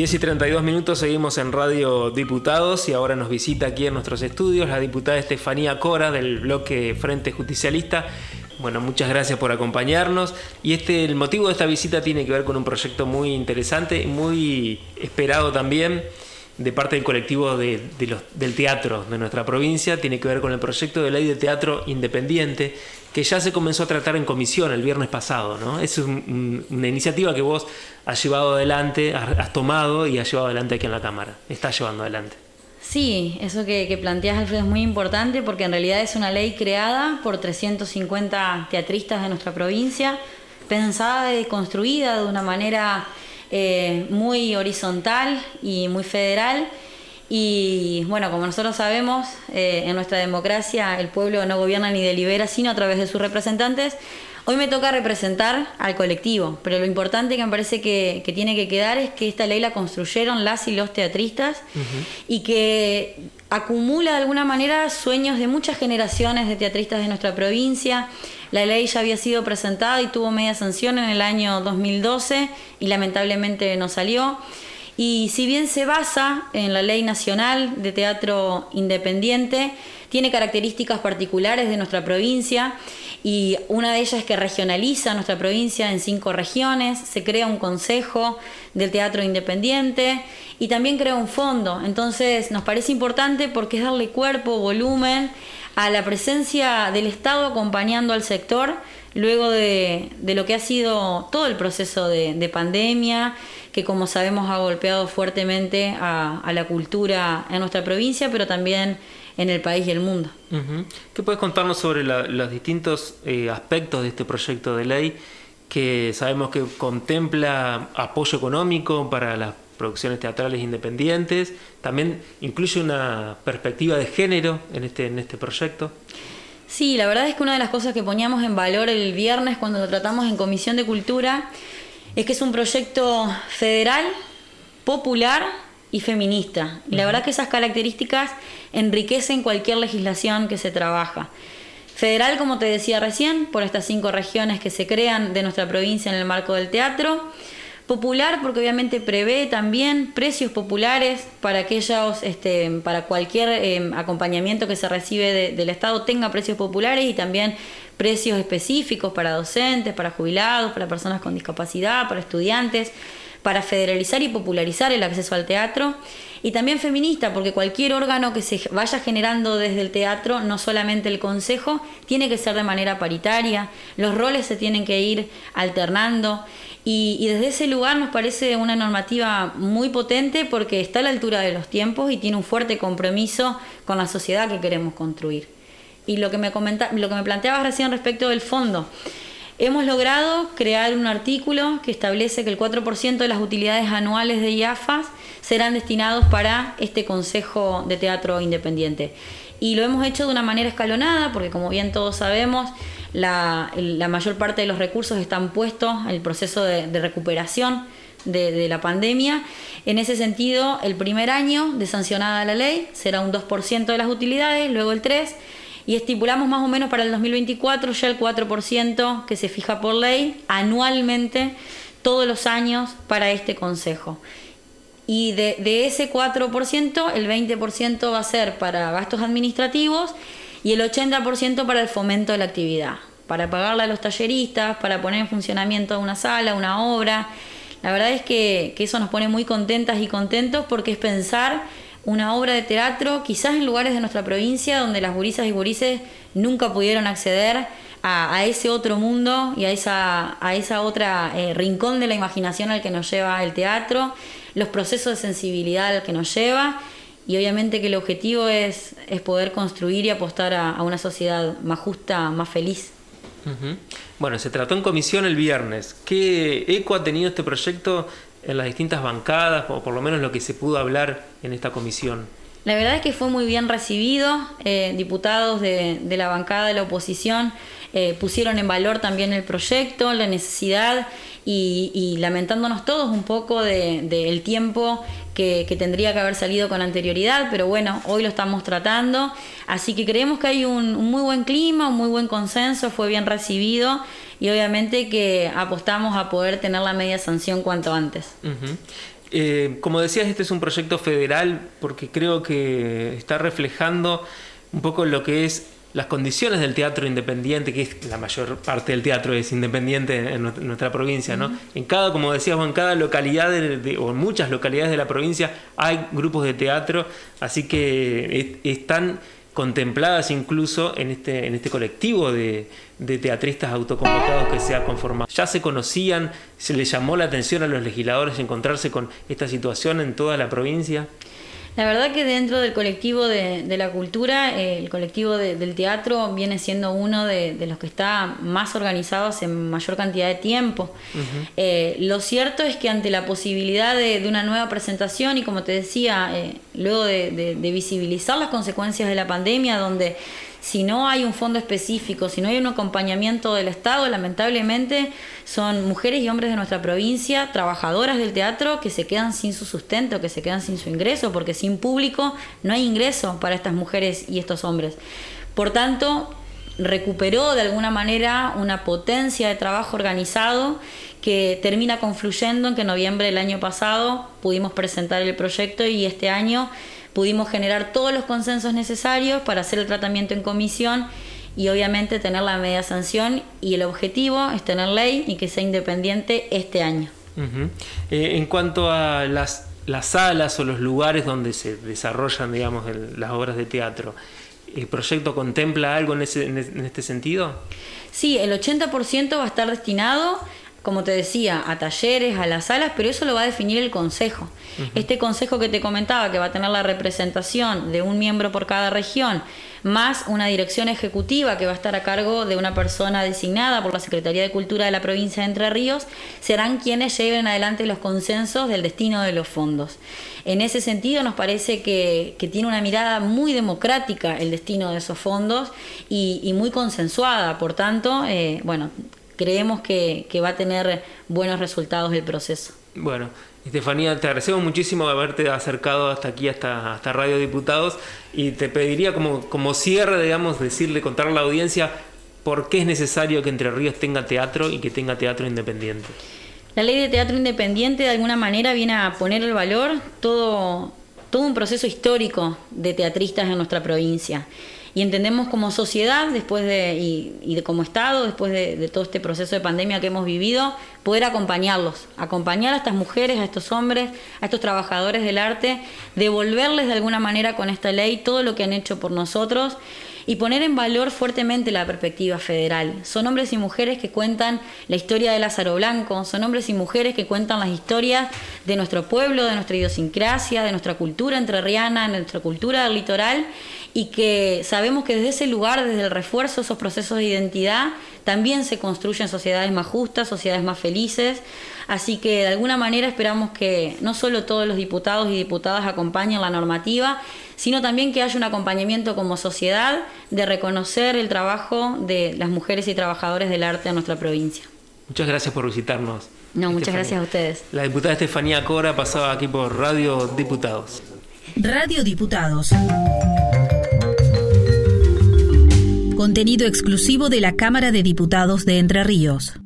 10 y 32 minutos seguimos en Radio Diputados y ahora nos visita aquí en nuestros estudios la diputada Estefanía Cora del bloque Frente Justicialista. Bueno, muchas gracias por acompañarnos. Y este, el motivo de esta visita tiene que ver con un proyecto muy interesante, muy esperado también de parte del colectivo de, del teatro de nuestra provincia. Tiene que ver con el proyecto de ley de teatro independiente que ya se comenzó a tratar en comisión el viernes pasado. ¿no? Es una iniciativa que vos has llevado adelante, has, tomado y has llevado adelante aquí en la Cámara. Estás llevando adelante. Sí, eso que, que planteas, Alfredo, es muy importante porque en realidad es una ley creada por 350 teatristas de nuestra provincia, pensada y construida de una manera eh, muy horizontal y muy federal. Y bueno, como nosotros sabemos, eh, en nuestra democracia el pueblo no gobierna ni delibera, sino a través de sus representantes. Hoy me toca representar al colectivo, pero lo importante que me parece que, tiene que quedar es que esta ley la construyeron las y los teatristas y que acumula de alguna manera sueños de muchas generaciones de teatristas de nuestra provincia. La ley ya había sido presentada y tuvo media sanción en el año 2012 y lamentablemente no salió. Y si bien se basa en la Ley Nacional de Teatro Independiente, tiene características particulares de nuestra provincia y una de ellas es que regionaliza nuestra provincia en cinco regiones, se crea un consejo del teatro independiente y también crea un fondo. Entonces nos parece importante porque es darle cuerpo, volumen a la presencia del Estado acompañando al sector luego de, lo que ha sido todo el proceso de, pandemia, que como sabemos ha golpeado fuertemente a, la cultura en nuestra provincia, pero también en el país y el mundo. ¿Qué puedes contarnos sobre los distintos eh, aspectos de este proyecto de ley que sabemos que contempla apoyo económico para las producciones teatrales independientes. También incluye una perspectiva de género en este, en este proyecto. Sí, la verdad es que una de las cosas que poníamos en valor el viernes cuando lo tratamos en Comisión de Cultura es que es un proyecto federal, popular y feminista. Y la verdad que esas características enriquecen cualquier legislación que se trabaja. Federal, como te decía recién, por estas cinco regiones que se crean de nuestra provincia en el marco del teatro Popular porque obviamente prevé también precios populares para aquellos, este, para cualquier em, acompañamiento que se recibe del Estado tenga precios populares y también precios específicos para docentes, para jubilados, para personas con discapacidad, para estudiantes, para federalizar y popularizar el acceso al teatro. Y también feminista, porque cualquier órgano que se vaya generando desde el teatro, no solamente el consejo, tiene que ser de manera paritaria, los roles se tienen que ir alternando. Y, desde ese lugar nos parece una normativa muy potente porque está a la altura de los tiempos y tiene un fuerte compromiso con la sociedad que queremos construir. Y lo que me, comenta, lo que me planteabas recién respecto del fondo. Hemos logrado crear un artículo que establece que el 4% de las utilidades anuales de IAFAS serán destinados para este Consejo de Teatro Independiente. Y lo hemos hecho de una manera escalonada, porque como bien todos sabemos, la, mayor parte de los recursos están puestos en el proceso de, recuperación de, la pandemia. En ese sentido, el primer año de sancionada la ley será un 2% de las utilidades, luego el 3%, y estipulamos más o menos para el 2024 ya el 4% que se fija por ley anualmente todos los años para este consejo. Y de, ese 4%, el 20% va a ser para gastos administrativos y el 80% para el fomento de la actividad, para pagarle a los talleristas, para poner en funcionamiento una sala, una obra. La verdad es que, eso nos pone muy contentas y contentos porque es pensar una obra de teatro quizás en lugares de nuestra provincia donde las gurisas y gurises nunca pudieron acceder a, ese otro mundo y a esa, a esa otra eh, rincón de la imaginación al que nos lleva el teatro, los procesos de sensibilidad al que nos lleva y obviamente que el objetivo es, es poder construir y apostar a, una sociedad más justa, más feliz. Bueno, se trató en comisión el viernes. ¿Qué eco ha tenido este proyecto en las distintas bancadas, o por lo menos lo que se pudo hablar en esta comisión? La verdad es que fue muy bien recibido. Eh, diputados de, la bancada de la oposición eh, pusieron en valor también el proyecto, la necesidad y, lamentándonos todos un poco del tiempo que, tendría que haber salido con anterioridad, pero bueno, hoy lo estamos tratando, así que creemos que hay un, muy buen clima, un muy buen consenso, fue bien recibido y obviamente que apostamos a poder tener la media sanción cuanto antes. Eh, como decías, este es un proyecto federal porque creo que está reflejando un poco lo que es las condiciones del teatro independiente, que es la mayor parte del teatro es independiente en nuestra provincia, ¿no? En cada, como decíamos, en cada localidad o en muchas localidades de la provincia hay grupos de teatro, así que están contempladas incluso en este, en este colectivo de, de teatristas autoconvocados que se ha conformado. Ya se conocían, se les llamó la atención a los legisladores encontrarse con esta situación en toda la provincia. La verdad que dentro del colectivo de, la cultura, eh, el colectivo del teatro viene siendo uno de, los que está más organizados en mayor cantidad de tiempo. Eh, lo cierto es que ante la posibilidad de, una nueva presentación y como te decía, eh, luego de visibilizar las consecuencias de la pandemia, donde si no hay un fondo específico, si no hay un acompañamiento del Estado, lamentablemente son mujeres y hombres de nuestra provincia, trabajadoras del teatro, que se quedan sin su sustento, que se quedan sin su ingreso, porque sin público no hay ingreso para estas mujeres y estos hombres. Por tanto, recuperó de alguna manera una potencia de trabajo organizado que termina confluyendo en que en noviembre del año pasado pudimos presentar el proyecto y este año pudimos generar todos los consensos necesarios para hacer el tratamiento en comisión y obviamente tener la media sanción y el objetivo es tener ley y que sea independiente este año. Eh, en cuanto a las, las, salas o los lugares donde se desarrollan digamos, las obras de teatro, ¿el proyecto contempla algo en, ese, en este sentido? Sí, el 80% va a estar destinado como te decía, a talleres, a las salas, pero eso lo va a definir el consejo. Este consejo que te comentaba, que va a tener la representación de un miembro por cada región, más una dirección ejecutiva que va a estar a cargo de una persona designada por la Secretaría de Cultura de la provincia de Entre Ríos, serán quienes lleven adelante los consensos del destino de los fondos. En ese sentido nos parece que, tiene una mirada muy democrática el destino de esos fondos y, muy consensuada. Por tanto, eh, bueno, creemos que, va a tener buenos resultados el proceso. Bueno, Estefanía, te agradecemos muchísimo haberte acercado hasta aquí, hasta, hasta Radio Diputados, y te pediría como, como cierre, digamos, decirle, contar a la audiencia por qué es necesario que Entre Ríos tenga teatro y que tenga teatro independiente. La ley de teatro independiente de alguna manera viene a poner el valor todo, todo un proceso histórico de teatristas en nuestra provincia y entendemos como sociedad después de, y, de como Estado, después de, todo este proceso de pandemia que hemos vivido, poder acompañarlos, acompañar a estas mujeres, a estos hombres, a estos trabajadores del arte, devolverles de alguna manera con esta ley todo lo que han hecho por nosotros y poner en valor fuertemente la perspectiva federal. Son hombres y mujeres que cuentan la historia de Lázaro Blanco, son hombres y mujeres que cuentan las historias de nuestro pueblo, de nuestra idiosincrasia, de nuestra cultura entrerriana, de nuestra cultura del litoral y que sabemos que desde ese lugar, desde el refuerzo esos procesos de identidad, también se construyen sociedades más justas, sociedades más felices. Así que de alguna manera esperamos que no solo todos los diputados y diputadas acompañen la normativa, sino también que haya un acompañamiento como sociedad de reconocer el trabajo de las mujeres y trabajadores del arte en nuestra provincia. Muchas gracias por visitarnos. No, muchas gracias a ustedes. La diputada Estefanía Cora pasaba aquí por Radio Diputados. Radio Diputados. Contenido exclusivo de la Cámara de Diputados de Entre Ríos.